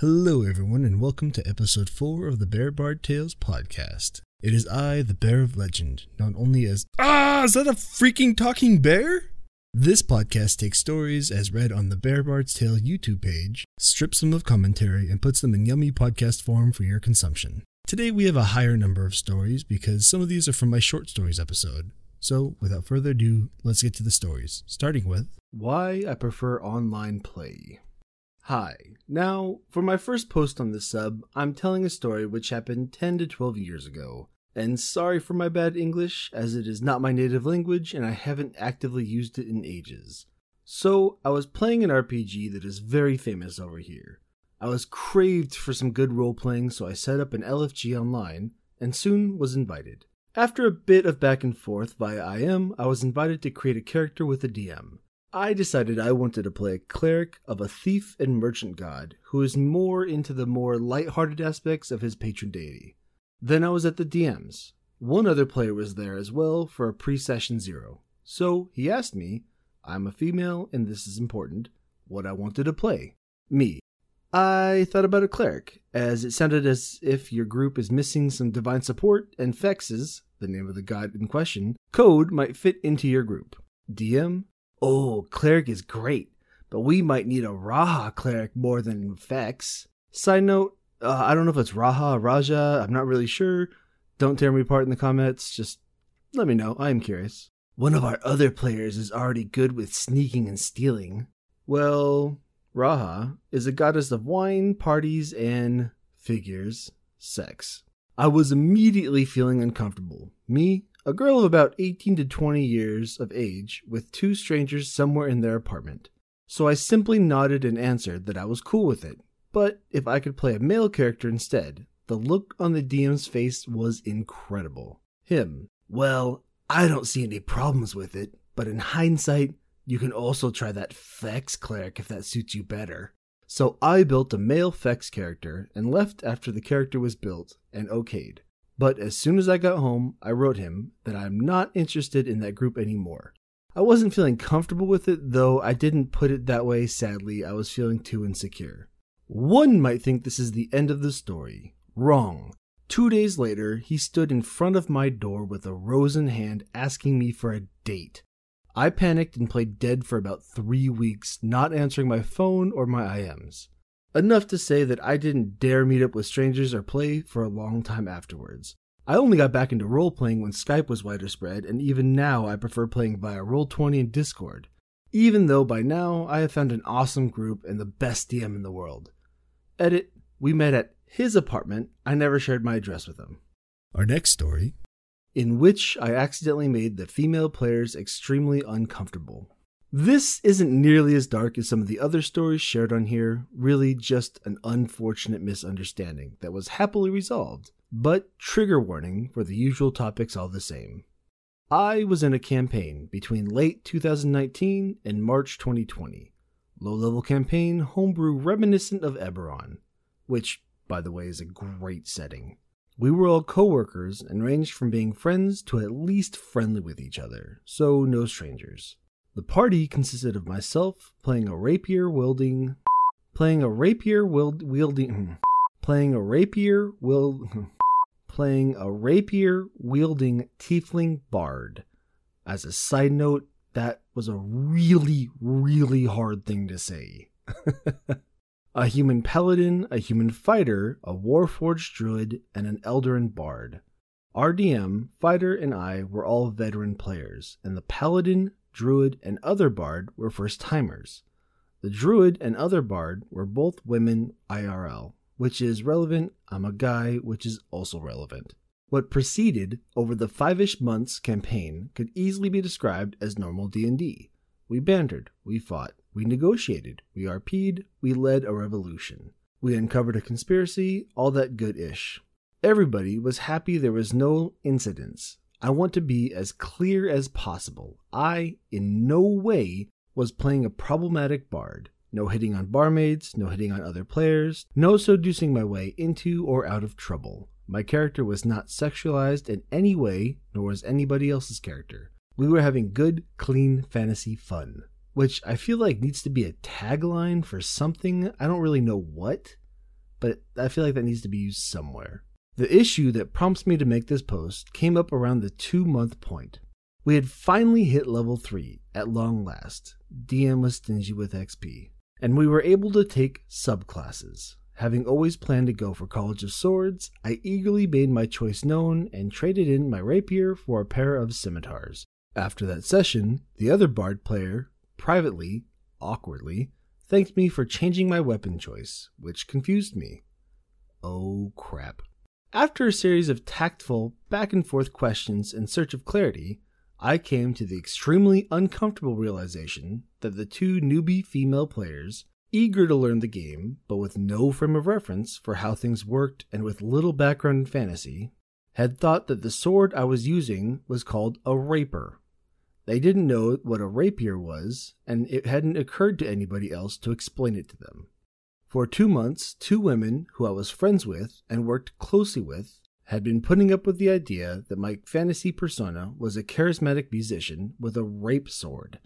Hello, everyone, and welcome to episode 4 of the Bear Bard Tales podcast. It is I, the Bear of Legend, known only as. Ah, is that a freaking talking bear? This podcast takes stories as read on the Bear Bard's Tale YouTube page, strips them of commentary, and puts them in yummy podcast form for your consumption. Today we have a higher number of stories because some of these are from my short stories episode. So, without further ado, let's get to the stories, starting with Why I Prefer Online Play. Hi. Now, for my first post on this sub, I'm telling a story which happened 10 to 12 years ago. And sorry for my bad English, as it is not my native language and I haven't actively used it in ages. So, I was playing an RPG that is very famous over here. I was craved for some good role playing, so I set up an LFG online and soon was invited. After a bit of back and forth via IM, I was invited to create a character with a DM. I decided I wanted to play a cleric of a thief and merchant god who is more into the more light-hearted aspects of his patron deity. Then I was at the DM's. One other player was there as well for a pre-session zero. So he asked me, I'm a female and this is important, what I wanted to play. Me. I thought about a cleric, as it sounded as if your group is missing some divine support and Phex's, the name of the god in question, code might fit into your group. DM, Oh, cleric is great, but we might need a Raha cleric more than Vex. Side note, uh, I don't know if it's Raha or Raja, I'm not really sure. Don't tear me apart in the comments, just let me know, I am curious. One of our other players is already good with sneaking and stealing. Well, Raha is a goddess of wine, parties, and figures, sex. I was immediately feeling uncomfortable. Me, a girl of about 18 to 20 years of age with two strangers somewhere in their apartment. So I simply nodded and answered that I was cool with it, but if I could play a male character instead, the look on the DM's face was incredible. Him, well, I don't see any problems with it, but in hindsight, you can also try that Phex cleric if that suits you better. So I built a male Phex character and left after the character was built and okayed. But as soon as I got home, I wrote him that I'm not interested in that group anymore. I wasn't feeling comfortable with it, though I didn't put it that way, sadly, I was feeling too insecure. One might think this is the end of the story. Wrong. Two days later, he stood in front of my door with a rose in hand asking me for a date. I panicked and played dead for about three weeks, not answering my phone or my IMs. Enough to say that I didn't dare meet up with strangers or play for a long time afterwards. I only got back into role playing when Skype was wider spread, and even now I prefer playing via Roll20 and Discord, even though by now I have found an awesome group and the best DM in the world. Edit, we met at his apartment, I never shared my address with him. our next story. In which I accidentally made the female players extremely uncomfortable. This isn't nearly as dark as some of the other stories shared on here, really just an unfortunate misunderstanding that was happily resolved, but trigger warning for the usual topics all the same. I was in a campaign between late 2019 and March 2020. Low level campaign, homebrew reminiscent of Eberron, which, by the way, is a great setting. We were all coworkers and ranged from being friends to at least friendly with each other, so no strangers. The party consisted of myself playing a rapier wielding, playing a rapier wielding, hmm, playing a rapier wield, hmm, playing a rapier wielding tiefling bard. As a side note, that was a really, really hard thing to say. a human paladin, a human fighter, a warforged druid, and an Eladrin bard. RDM, fighter, and I were all veteran players, and the paladin, druid, and other bard were first timers. The druid and other bard were both women IRL, which is relevant. I'm a guy, which is also relevant. What preceded over the five-ish months campaign could easily be described as normal D&D. We bantered, we fought, we negotiated, we RP'd, we led a revolution. We uncovered a conspiracy, all that good-ish. Everybody was happy there was no incidents. I want to be as clear as possible. I, in no way, was playing a problematic bard. No hitting on barmaids, no hitting on other players, no seducing my way into or out of trouble. My character was not sexualized in any way, nor was anybody else's character. We were having good, clean fantasy fun, which I feel like needs to be a tagline for something. I don't really know what. but I feel like that needs to be used somewhere. The issue that prompts me to make this post came up around the two month point. We had finally hit level 3 at long last. DM was stingy with XP. And we were able to take subclasses. Having always planned to go for College of Swords, I eagerly made my choice known and traded in my rapier for a pair of scimitars. After that session, the other bard player, privately, awkwardly, thanked me for changing my weapon choice, which confused me. Oh crap. After a series of tactful, back and forth questions in search of clarity, I came to the extremely uncomfortable realization that the two newbie female players, eager to learn the game, but with no frame of reference for how things worked and with little background in fantasy, had thought that the sword I was using was called a rapier. They didn't know what a rapier was, and it hadn't occurred to anybody else to explain it to them. For two months, two women who I was friends with and worked closely with had been putting up with the idea that my fantasy persona was a charismatic musician with a rape sword.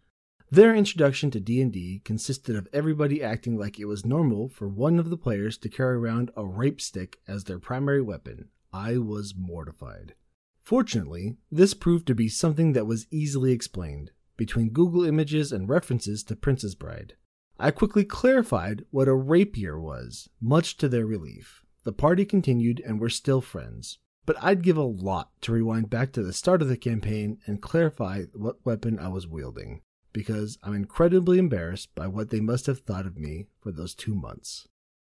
Their introduction to D&D consisted of everybody acting like it was normal for one of the players to carry around a rape stick as their primary weapon. I was mortified. Fortunately, this proved to be something that was easily explained between Google images and references to Princess Bride. I quickly clarified what a rapier was, much to their relief. The party continued and we're still friends. But I'd give a lot to rewind back to the start of the campaign and clarify what weapon I was wielding, because I'm incredibly embarrassed by what they must have thought of me for those two months.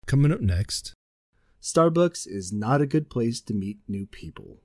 Coming up next Starbucks is not a good place to meet new people.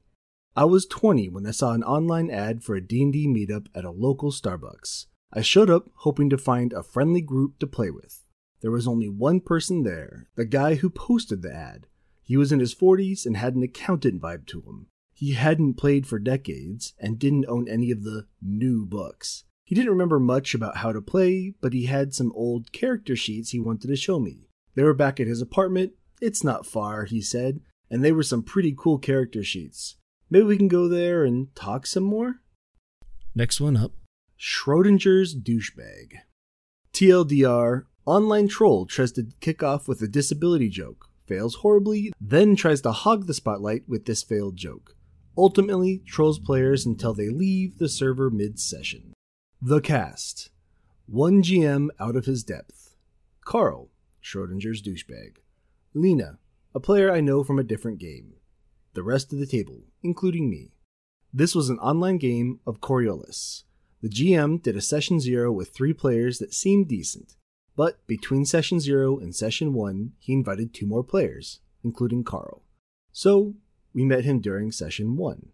I was 20 when I saw an online ad for a D&D meetup at a local Starbucks. I showed up hoping to find a friendly group to play with. There was only one person there, the guy who posted the ad. He was in his 40s and had an accountant vibe to him. He hadn't played for decades and didn't own any of the new books. He didn't remember much about how to play, but he had some old character sheets he wanted to show me. They were back at his apartment. It's not far, he said, and they were some pretty cool character sheets. Maybe we can go there and talk some more? Next one up Schrodinger's douchebag. TLDR Online troll tries to kick off with a disability joke, fails horribly, then tries to hog the spotlight with this failed joke. Ultimately, trolls players until they leave the server mid session. The cast One GM out of his depth. Carl, Schrodinger's douchebag. Lena, a player I know from a different game the rest of the table, including me. This was an online game of Coriolis. The GM did a session 0 with three players that seemed decent, but between session 0 and session 1, he invited two more players, including Carl. So, we met him during session 1.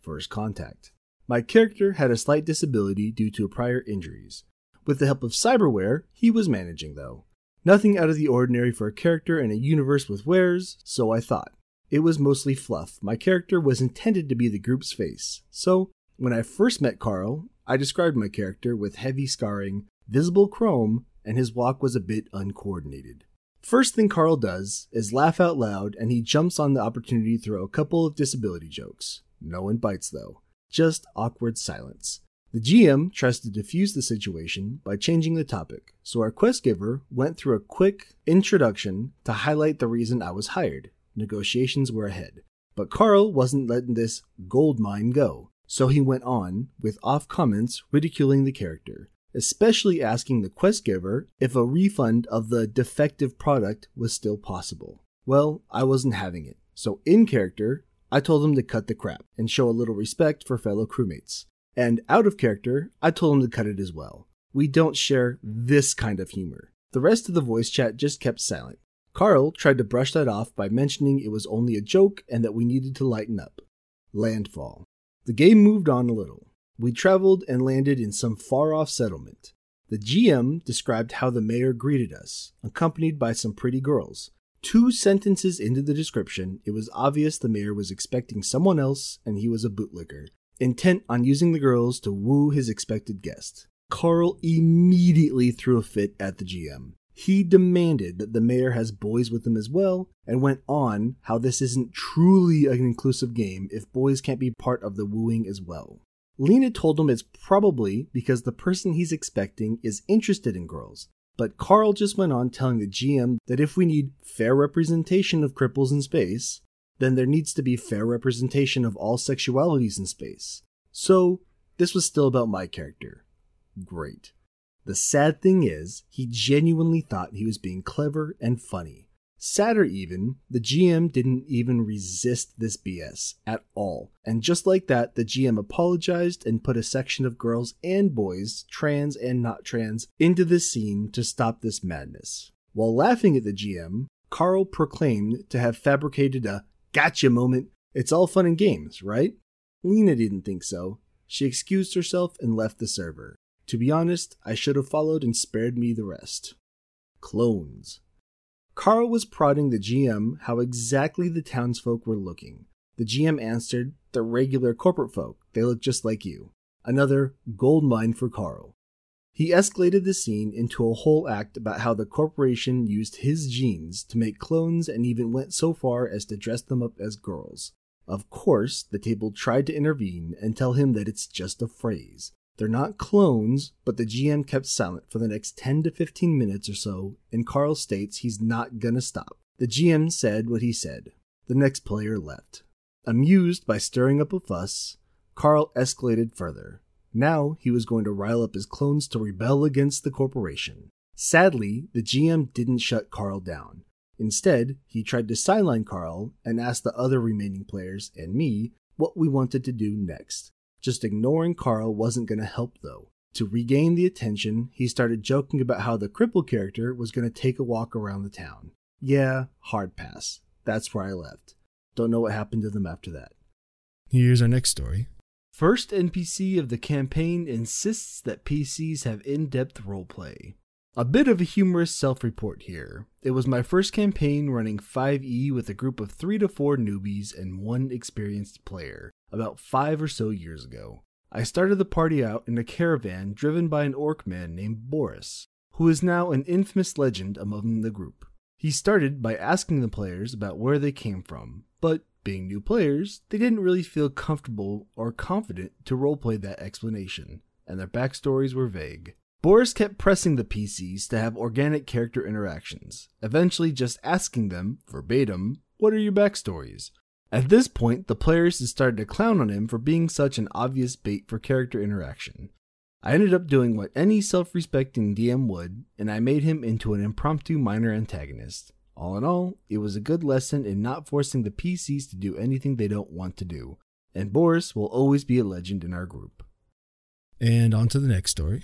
First contact. My character had a slight disability due to prior injuries. With the help of cyberware, he was managing though. Nothing out of the ordinary for a character in a universe with wares, so I thought. It was mostly fluff. My character was intended to be the group's face. So, when I first met Carl, I described my character with heavy scarring, visible chrome, and his walk was a bit uncoordinated. First thing Carl does is laugh out loud and he jumps on the opportunity to throw a couple of disability jokes. No one bites though, just awkward silence. The GM tries to diffuse the situation by changing the topic, so our quest giver went through a quick introduction to highlight the reason I was hired negotiations were ahead. But Carl wasn't letting this gold mine go, so he went on with off comments ridiculing the character, especially asking the quest giver if a refund of the defective product was still possible. Well, I wasn't having it, so in character, I told him to cut the crap and show a little respect for fellow crewmates. And out of character, I told him to cut it as well. We don't share this kind of humor. The rest of the voice chat just kept silent, Carl tried to brush that off by mentioning it was only a joke and that we needed to lighten up. Landfall. The game moved on a little. We traveled and landed in some far off settlement. The GM described how the mayor greeted us, accompanied by some pretty girls. Two sentences into the description, it was obvious the mayor was expecting someone else and he was a bootlicker, intent on using the girls to woo his expected guest. Carl immediately threw a fit at the GM. He demanded that the mayor has boys with him as well, and went on how this isn't truly an inclusive game if boys can't be part of the wooing as well. Lena told him it's probably because the person he's expecting is interested in girls, But Carl just went on telling the GM that if we need fair representation of cripples in space, then there needs to be fair representation of all sexualities in space. So, this was still about my character. Great. The sad thing is, he genuinely thought he was being clever and funny. Sadder even, the GM didn't even resist this BS at all. And just like that, the GM apologized and put a section of girls and boys, trans and not trans, into the scene to stop this madness. While laughing at the GM, Carl proclaimed to have fabricated a gotcha moment. It's all fun and games, right? Lena didn't think so. She excused herself and left the server. To be honest, I should have followed and spared me the rest. Clones. Carl was prodding the GM how exactly the townsfolk were looking. The GM answered, The regular corporate folk. They look just like you. Another gold mine for Carl. He escalated the scene into a whole act about how the corporation used his genes to make clones and even went so far as to dress them up as girls. Of course, the table tried to intervene and tell him that it's just a phrase. They're not clones, but the GM kept silent for the next 10 to 15 minutes or so, and Carl states he's not gonna stop. The GM said what he said. The next player left. Amused by stirring up a fuss, Carl escalated further. Now he was going to rile up his clones to rebel against the corporation. Sadly, the GM didn't shut Carl down. Instead, he tried to sideline Carl and asked the other remaining players and me what we wanted to do next. Just ignoring Carl wasn't going to help though. To regain the attention, he started joking about how the cripple character was going to take a walk around the town. Yeah, hard pass. That's where I left. Don't know what happened to them after that. Here's our next story. First NPC of the campaign insists that PCs have in depth roleplay. A bit of a humorous self report here. It was my first campaign running 5e with a group of 3 to 4 newbies and one experienced player about five or so years ago. I started the party out in a caravan driven by an orc man named Boris, who is now an infamous legend among the group. He started by asking the players about where they came from, but being new players, they didn't really feel comfortable or confident to roleplay that explanation, and their backstories were vague. Boris kept pressing the PCs to have organic character interactions, eventually just asking them, verbatim, What are your backstories? At this point, the players had started to clown on him for being such an obvious bait for character interaction. I ended up doing what any self respecting DM would, and I made him into an impromptu minor antagonist. All in all, it was a good lesson in not forcing the PCs to do anything they don't want to do, and Boris will always be a legend in our group. And on to the next story.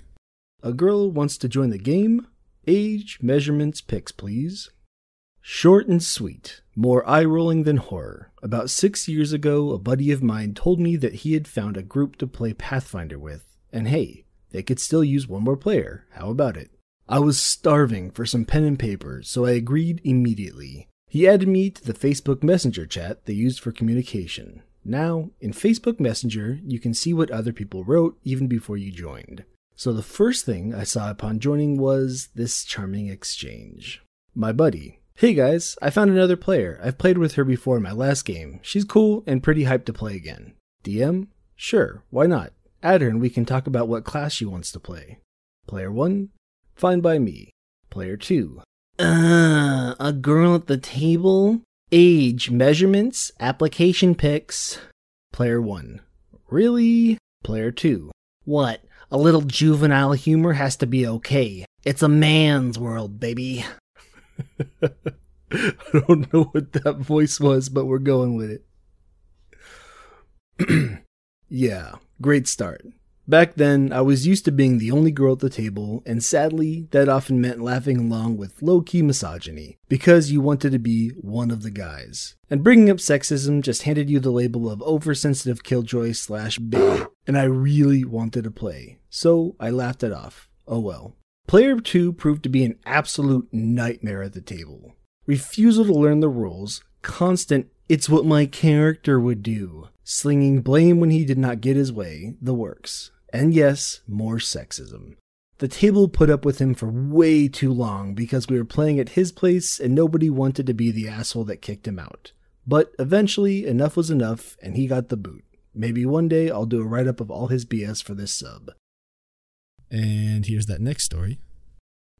A girl wants to join the game. Age, measurements, pics, please. Short and sweet, more eye rolling than horror. About six years ago, a buddy of mine told me that he had found a group to play Pathfinder with, and hey, they could still use one more player. How about it? I was starving for some pen and paper, so I agreed immediately. He added me to the Facebook Messenger chat they used for communication. Now, in Facebook Messenger, you can see what other people wrote even before you joined. So the first thing I saw upon joining was this charming exchange. My buddy, Hey guys, I found another player. I've played with her before in my last game. She's cool and pretty hyped to play again. DM? Sure, why not? Add her and we can talk about what class she wants to play. Player 1? Fine by me. Player 2? Uh, a girl at the table? Age, measurements, application pics. Player 1. Really? Player 2. What? A little juvenile humor has to be okay. It's a man's world, baby. I don't know what that voice was, but we're going with it. yeah, great start. Back then, I was used to being the only girl at the table, and sadly, that often meant laughing along with low key misogyny, because you wanted to be one of the guys. And bringing up sexism just handed you the label of oversensitive killjoy slash babe, and I really wanted to play, so I laughed it off. Oh well. Player 2 proved to be an absolute nightmare at the table. Refusal to learn the rules, constant, it's what my character would do, slinging blame when he did not get his way, the works. And yes, more sexism. The table put up with him for way too long because we were playing at his place and nobody wanted to be the asshole that kicked him out. But eventually, enough was enough and he got the boot. Maybe one day I'll do a write up of all his BS for this sub. And here's that next story.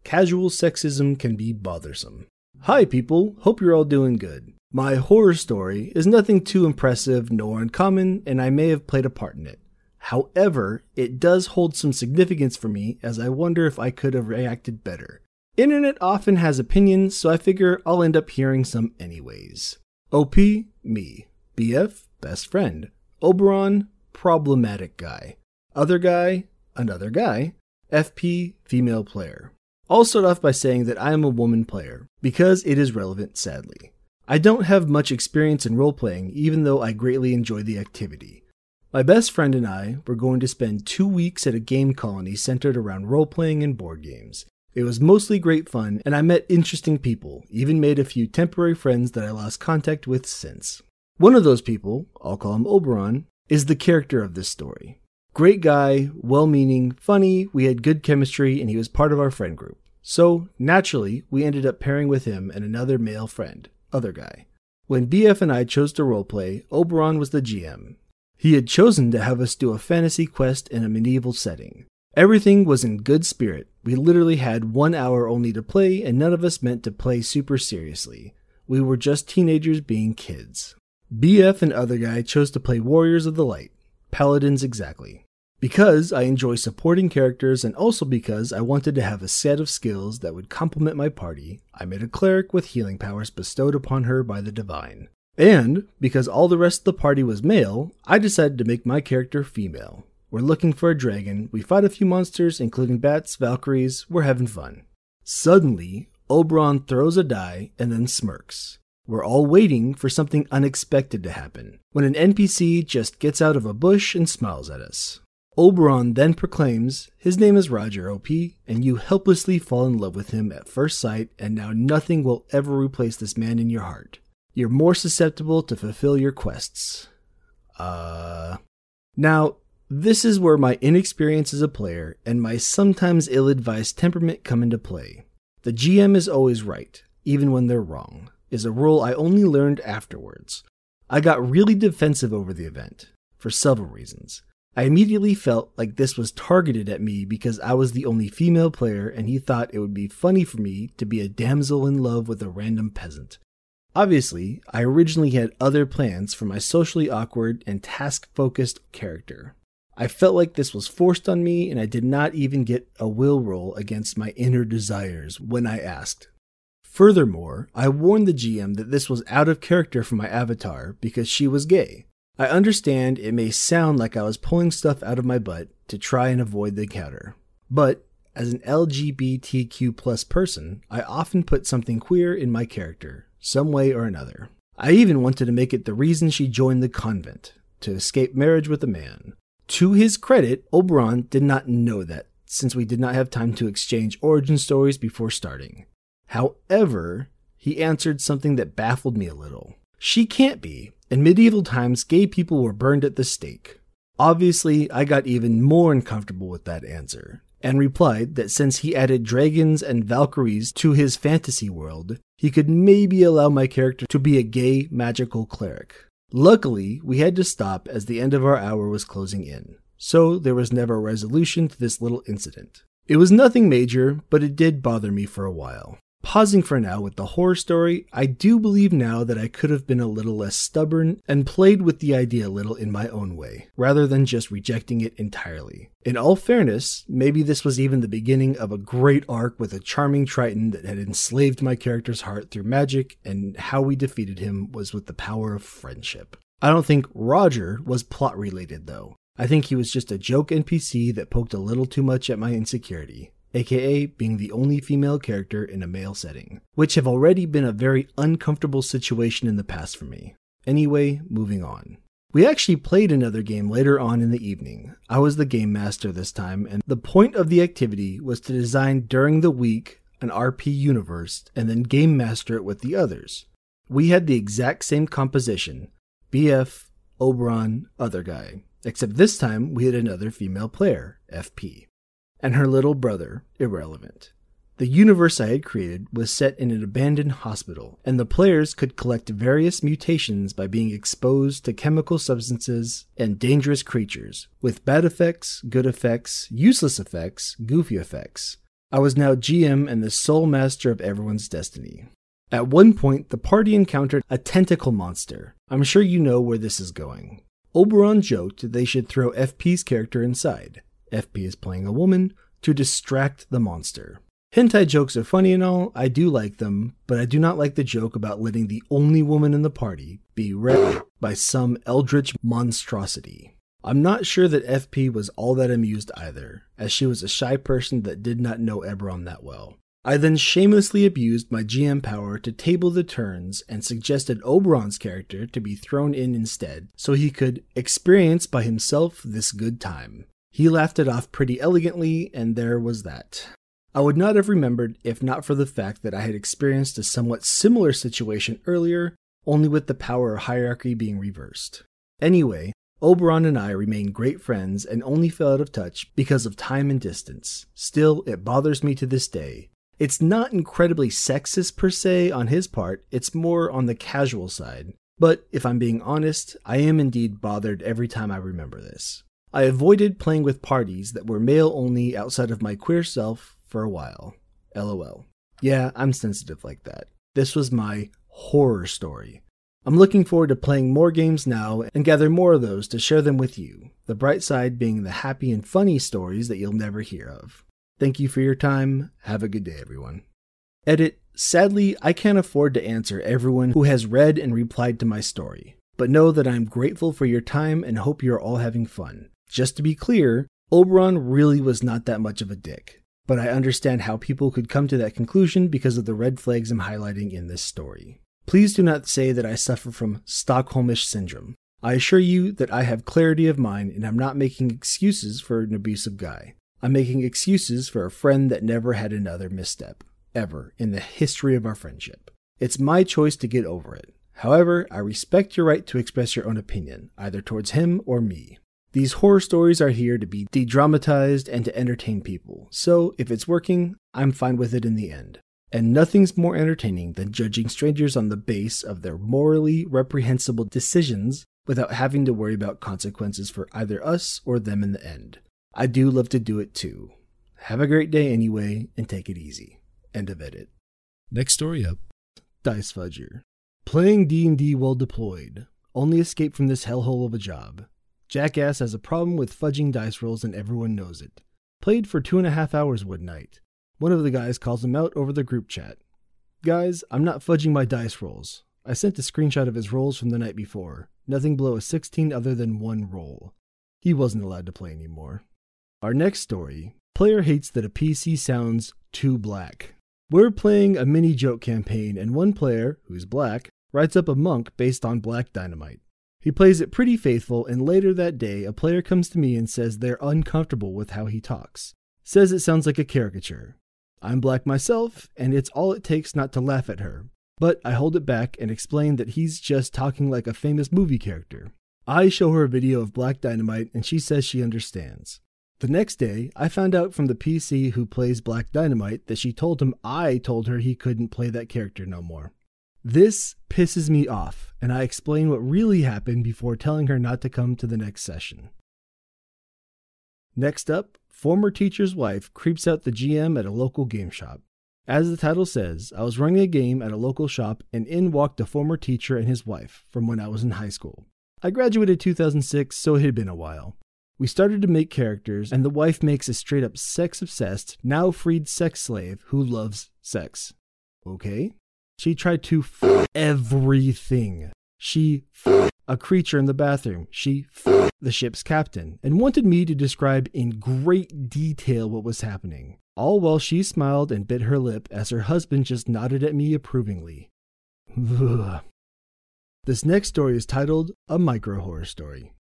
Casual sexism can be bothersome. Hi, people. Hope you're all doing good. My horror story is nothing too impressive nor uncommon, and I may have played a part in it. However, it does hold some significance for me as I wonder if I could have reacted better. Internet often has opinions, so I figure I'll end up hearing some anyways. OP, me. BF, best friend. Oberon, problematic guy. Other guy, another guy. FP, female player. I'll start off by saying that I am a woman player, because it is relevant, sadly. I don't have much experience in role playing, even though I greatly enjoy the activity. My best friend and I were going to spend two weeks at a game colony centered around role playing and board games. It was mostly great fun, and I met interesting people, even made a few temporary friends that I lost contact with since. One of those people, I'll call him Oberon, is the character of this story. Great guy, well meaning, funny, we had good chemistry, and he was part of our friend group. So, naturally, we ended up pairing with him and another male friend, other guy. When BF and I chose to roleplay, Oberon was the GM. He had chosen to have us do a fantasy quest in a medieval setting. Everything was in good spirit. We literally had one hour only to play, and none of us meant to play super seriously. We were just teenagers being kids. BF and other guy chose to play Warriors of the Light, Paladins exactly. Because I enjoy supporting characters and also because I wanted to have a set of skills that would complement my party, I made a cleric with healing powers bestowed upon her by the divine. And because all the rest of the party was male, I decided to make my character female. We're looking for a dragon, we fight a few monsters, including bats, valkyries, we're having fun. Suddenly, Oberon throws a die and then smirks. We're all waiting for something unexpected to happen, when an NPC just gets out of a bush and smiles at us. Oberon then proclaims his name is Roger OP, and you helplessly fall in love with him at first sight, and now nothing will ever replace this man in your heart. You're more susceptible to fulfill your quests. Uh. Now, this is where my inexperience as a player and my sometimes ill advised temperament come into play. The GM is always right, even when they're wrong, is a rule I only learned afterwards. I got really defensive over the event, for several reasons. I immediately felt like this was targeted at me because I was the only female player and he thought it would be funny for me to be a damsel in love with a random peasant. Obviously, I originally had other plans for my socially awkward and task focused character. I felt like this was forced on me and I did not even get a will roll against my inner desires when I asked. Furthermore, I warned the GM that this was out of character for my avatar because she was gay. I understand it may sound like I was pulling stuff out of my butt to try and avoid the encounter, but as an LGBTQ plus person, I often put something queer in my character, some way or another. I even wanted to make it the reason she joined the convent, to escape marriage with a man. To his credit, Oberon did not know that, since we did not have time to exchange origin stories before starting. However, he answered something that baffled me a little. She can't be. In medieval times, gay people were burned at the stake. Obviously, I got even more uncomfortable with that answer, and replied that since he added dragons and valkyries to his fantasy world, he could maybe allow my character to be a gay magical cleric. Luckily, we had to stop as the end of our hour was closing in, so there was never a resolution to this little incident. It was nothing major, but it did bother me for a while. Pausing for now with the horror story, I do believe now that I could have been a little less stubborn and played with the idea a little in my own way, rather than just rejecting it entirely. In all fairness, maybe this was even the beginning of a great arc with a charming Triton that had enslaved my character's heart through magic, and how we defeated him was with the power of friendship. I don't think Roger was plot related though. I think he was just a joke NPC that poked a little too much at my insecurity aka being the only female character in a male setting, which have already been a very uncomfortable situation in the past for me. Anyway, moving on. We actually played another game later on in the evening. I was the game master this time, and the point of the activity was to design during the week an RP universe and then game master it with the others. We had the exact same composition BF, Oberon, other guy, except this time we had another female player, FP and her little brother irrelevant. The universe I had created was set in an abandoned hospital, and the players could collect various mutations by being exposed to chemical substances and dangerous creatures, with bad effects, good effects, useless effects, goofy effects. I was now GM and the sole master of everyone's destiny. At one point, the party encountered a tentacle monster. I'm sure you know where this is going. Oberon joked they should throw FP's character inside. FP is playing a woman to distract the monster. Hentai jokes are funny and all, I do like them, but I do not like the joke about letting the only woman in the party be raped by some eldritch monstrosity. I'm not sure that FP was all that amused either, as she was a shy person that did not know Oberon that well. I then shamelessly abused my GM power to table the turns and suggested Oberon's character to be thrown in instead so he could experience by himself this good time. He laughed it off pretty elegantly, and there was that. I would not have remembered if not for the fact that I had experienced a somewhat similar situation earlier, only with the power hierarchy being reversed. Anyway, Oberon and I remain great friends and only fell out of touch because of time and distance. Still, it bothers me to this day. It's not incredibly sexist per se on his part, it's more on the casual side. But if I'm being honest, I am indeed bothered every time I remember this. I avoided playing with parties that were male only outside of my queer self for a while. LOL. Yeah, I'm sensitive like that. This was my horror story. I'm looking forward to playing more games now and gather more of those to share them with you, the bright side being the happy and funny stories that you'll never hear of. Thank you for your time. Have a good day, everyone. Edit Sadly, I can't afford to answer everyone who has read and replied to my story, but know that I'm grateful for your time and hope you're all having fun. Just to be clear, Oberon really was not that much of a dick but I understand how people could come to that conclusion because of the red flags I'm highlighting in this story. Please do not say that I suffer from Stockholmish syndrome. I assure you that I have clarity of mind and I'm not making excuses for an abusive guy. I'm making excuses for a friend that never had another misstep, ever, in the history of our friendship. It's my choice to get over it. However, I respect your right to express your own opinion, either towards him or me. These horror stories are here to be de dramatized and to entertain people, so if it's working, I'm fine with it in the end. And nothing's more entertaining than judging strangers on the base of their morally reprehensible decisions without having to worry about consequences for either us or them in the end. I do love to do it too. Have a great day anyway, and take it easy. End of edit. Next story up. Dice Fudger. Playing D&D well deployed. Only escape from this hellhole of a job. Jackass has a problem with fudging dice rolls and everyone knows it. Played for two and a half hours one night. One of the guys calls him out over the group chat. Guys, I'm not fudging my dice rolls. I sent a screenshot of his rolls from the night before. Nothing below a 16 other than one roll. He wasn't allowed to play anymore. Our next story player hates that a PC sounds too black. We're playing a mini joke campaign, and one player, who's black, writes up a monk based on Black Dynamite. He plays it pretty faithful, and later that day, a player comes to me and says they're uncomfortable with how he talks. Says it sounds like a caricature. I'm black myself, and it's all it takes not to laugh at her. But I hold it back and explain that he's just talking like a famous movie character. I show her a video of Black Dynamite, and she says she understands. The next day, I found out from the PC who plays Black Dynamite that she told him I told her he couldn't play that character no more. This pisses me off, and I explain what really happened before telling her not to come to the next session. Next up, former teacher's wife creeps out the GM at a local game shop. As the title says, I was running a game at a local shop and in walked a former teacher and his wife from when I was in high school. I graduated 2006, so it had been a while. We started to make characters, and the wife makes a straight up sex obsessed, now freed sex slave who loves sex. Okay? She tried to f everything. She f a creature in the bathroom. She f the ship's captain and wanted me to describe in great detail what was happening. All while she smiled and bit her lip as her husband just nodded at me approvingly. this next story is titled A Micro Horror Story.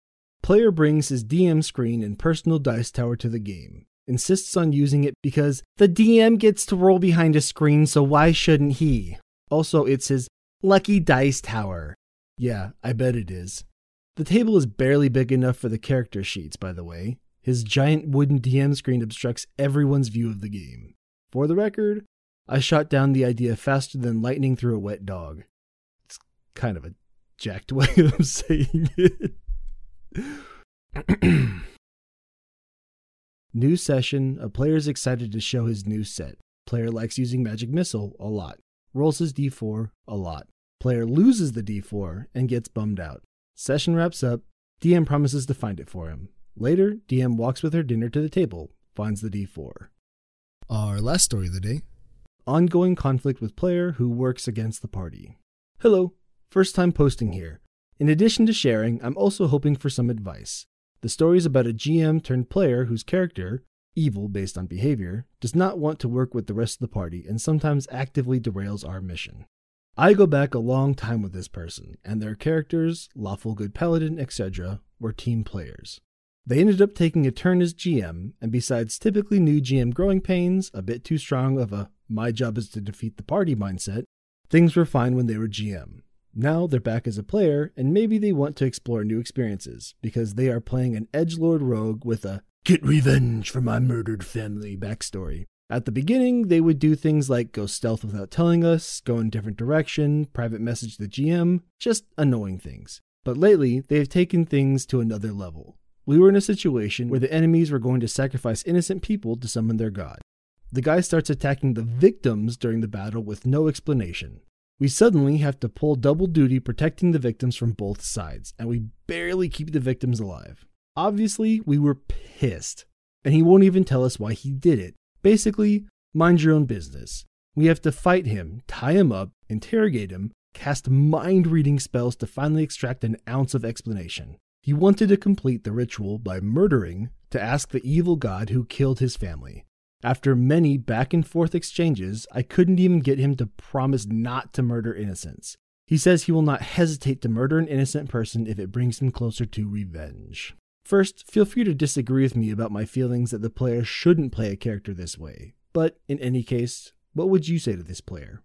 Player brings his DM screen and personal dice tower to the game. Insists on using it because the DM gets to roll behind a screen, so why shouldn't he? Also, it's his lucky dice tower. Yeah, I bet it is. The table is barely big enough for the character sheets, by the way. His giant wooden DM screen obstructs everyone's view of the game. For the record, I shot down the idea faster than lightning through a wet dog. It's kind of a jacked way of saying it. New session, a player is excited to show his new set. Player likes using Magic Missile a lot. Rolls his d4 a lot. Player loses the d4 and gets bummed out. Session wraps up. DM promises to find it for him. Later, DM walks with her dinner to the table, finds the d4. Our last story of the day Ongoing conflict with player who works against the party. Hello, first time posting here. In addition to sharing, I'm also hoping for some advice. The story is about a GM turned player whose character, evil based on behavior, does not want to work with the rest of the party and sometimes actively derails our mission. I go back a long time with this person, and their characters, Lawful Good Paladin, etc., were team players. They ended up taking a turn as GM, and besides typically new GM growing pains, a bit too strong of a my job is to defeat the party mindset, things were fine when they were GM. Now they're back as a player, and maybe they want to explore new experiences because they are playing an edgelord rogue with a get revenge for my murdered family backstory. At the beginning, they would do things like go stealth without telling us, go in different direction, private message the GM, just annoying things. But lately, they have taken things to another level. We were in a situation where the enemies were going to sacrifice innocent people to summon their god. The guy starts attacking the victims during the battle with no explanation. We suddenly have to pull double duty protecting the victims from both sides, and we barely keep the victims alive. Obviously, we were pissed, and he won't even tell us why he did it. Basically, mind your own business. We have to fight him, tie him up, interrogate him, cast mind reading spells to finally extract an ounce of explanation. He wanted to complete the ritual by murdering to ask the evil god who killed his family. After many back and forth exchanges, I couldn't even get him to promise not to murder innocents. He says he will not hesitate to murder an innocent person if it brings him closer to revenge. First, feel free to disagree with me about my feelings that the player shouldn't play a character this way. But in any case, what would you say to this player?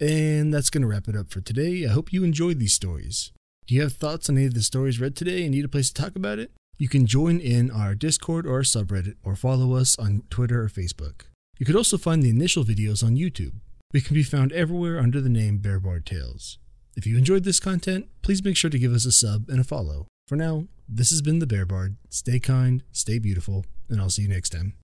And that's going to wrap it up for today. I hope you enjoyed these stories. Do you have thoughts on any of the stories read today and need a place to talk about it? You can join in our Discord or our subreddit or follow us on Twitter or Facebook. You could also find the initial videos on YouTube. We can be found everywhere under the name Bearbard Tales. If you enjoyed this content, please make sure to give us a sub and a follow. For now, this has been the Bear Bard. Stay kind, stay beautiful, and I'll see you next time.